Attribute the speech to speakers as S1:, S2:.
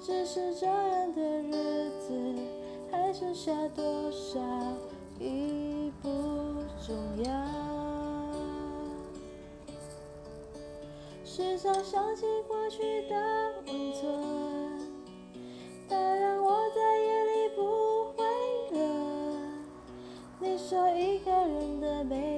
S1: 只是这样的日子，还剩下多少已不重要。时常想起过去的温存，它让我在夜里不会冷。你说一个人的美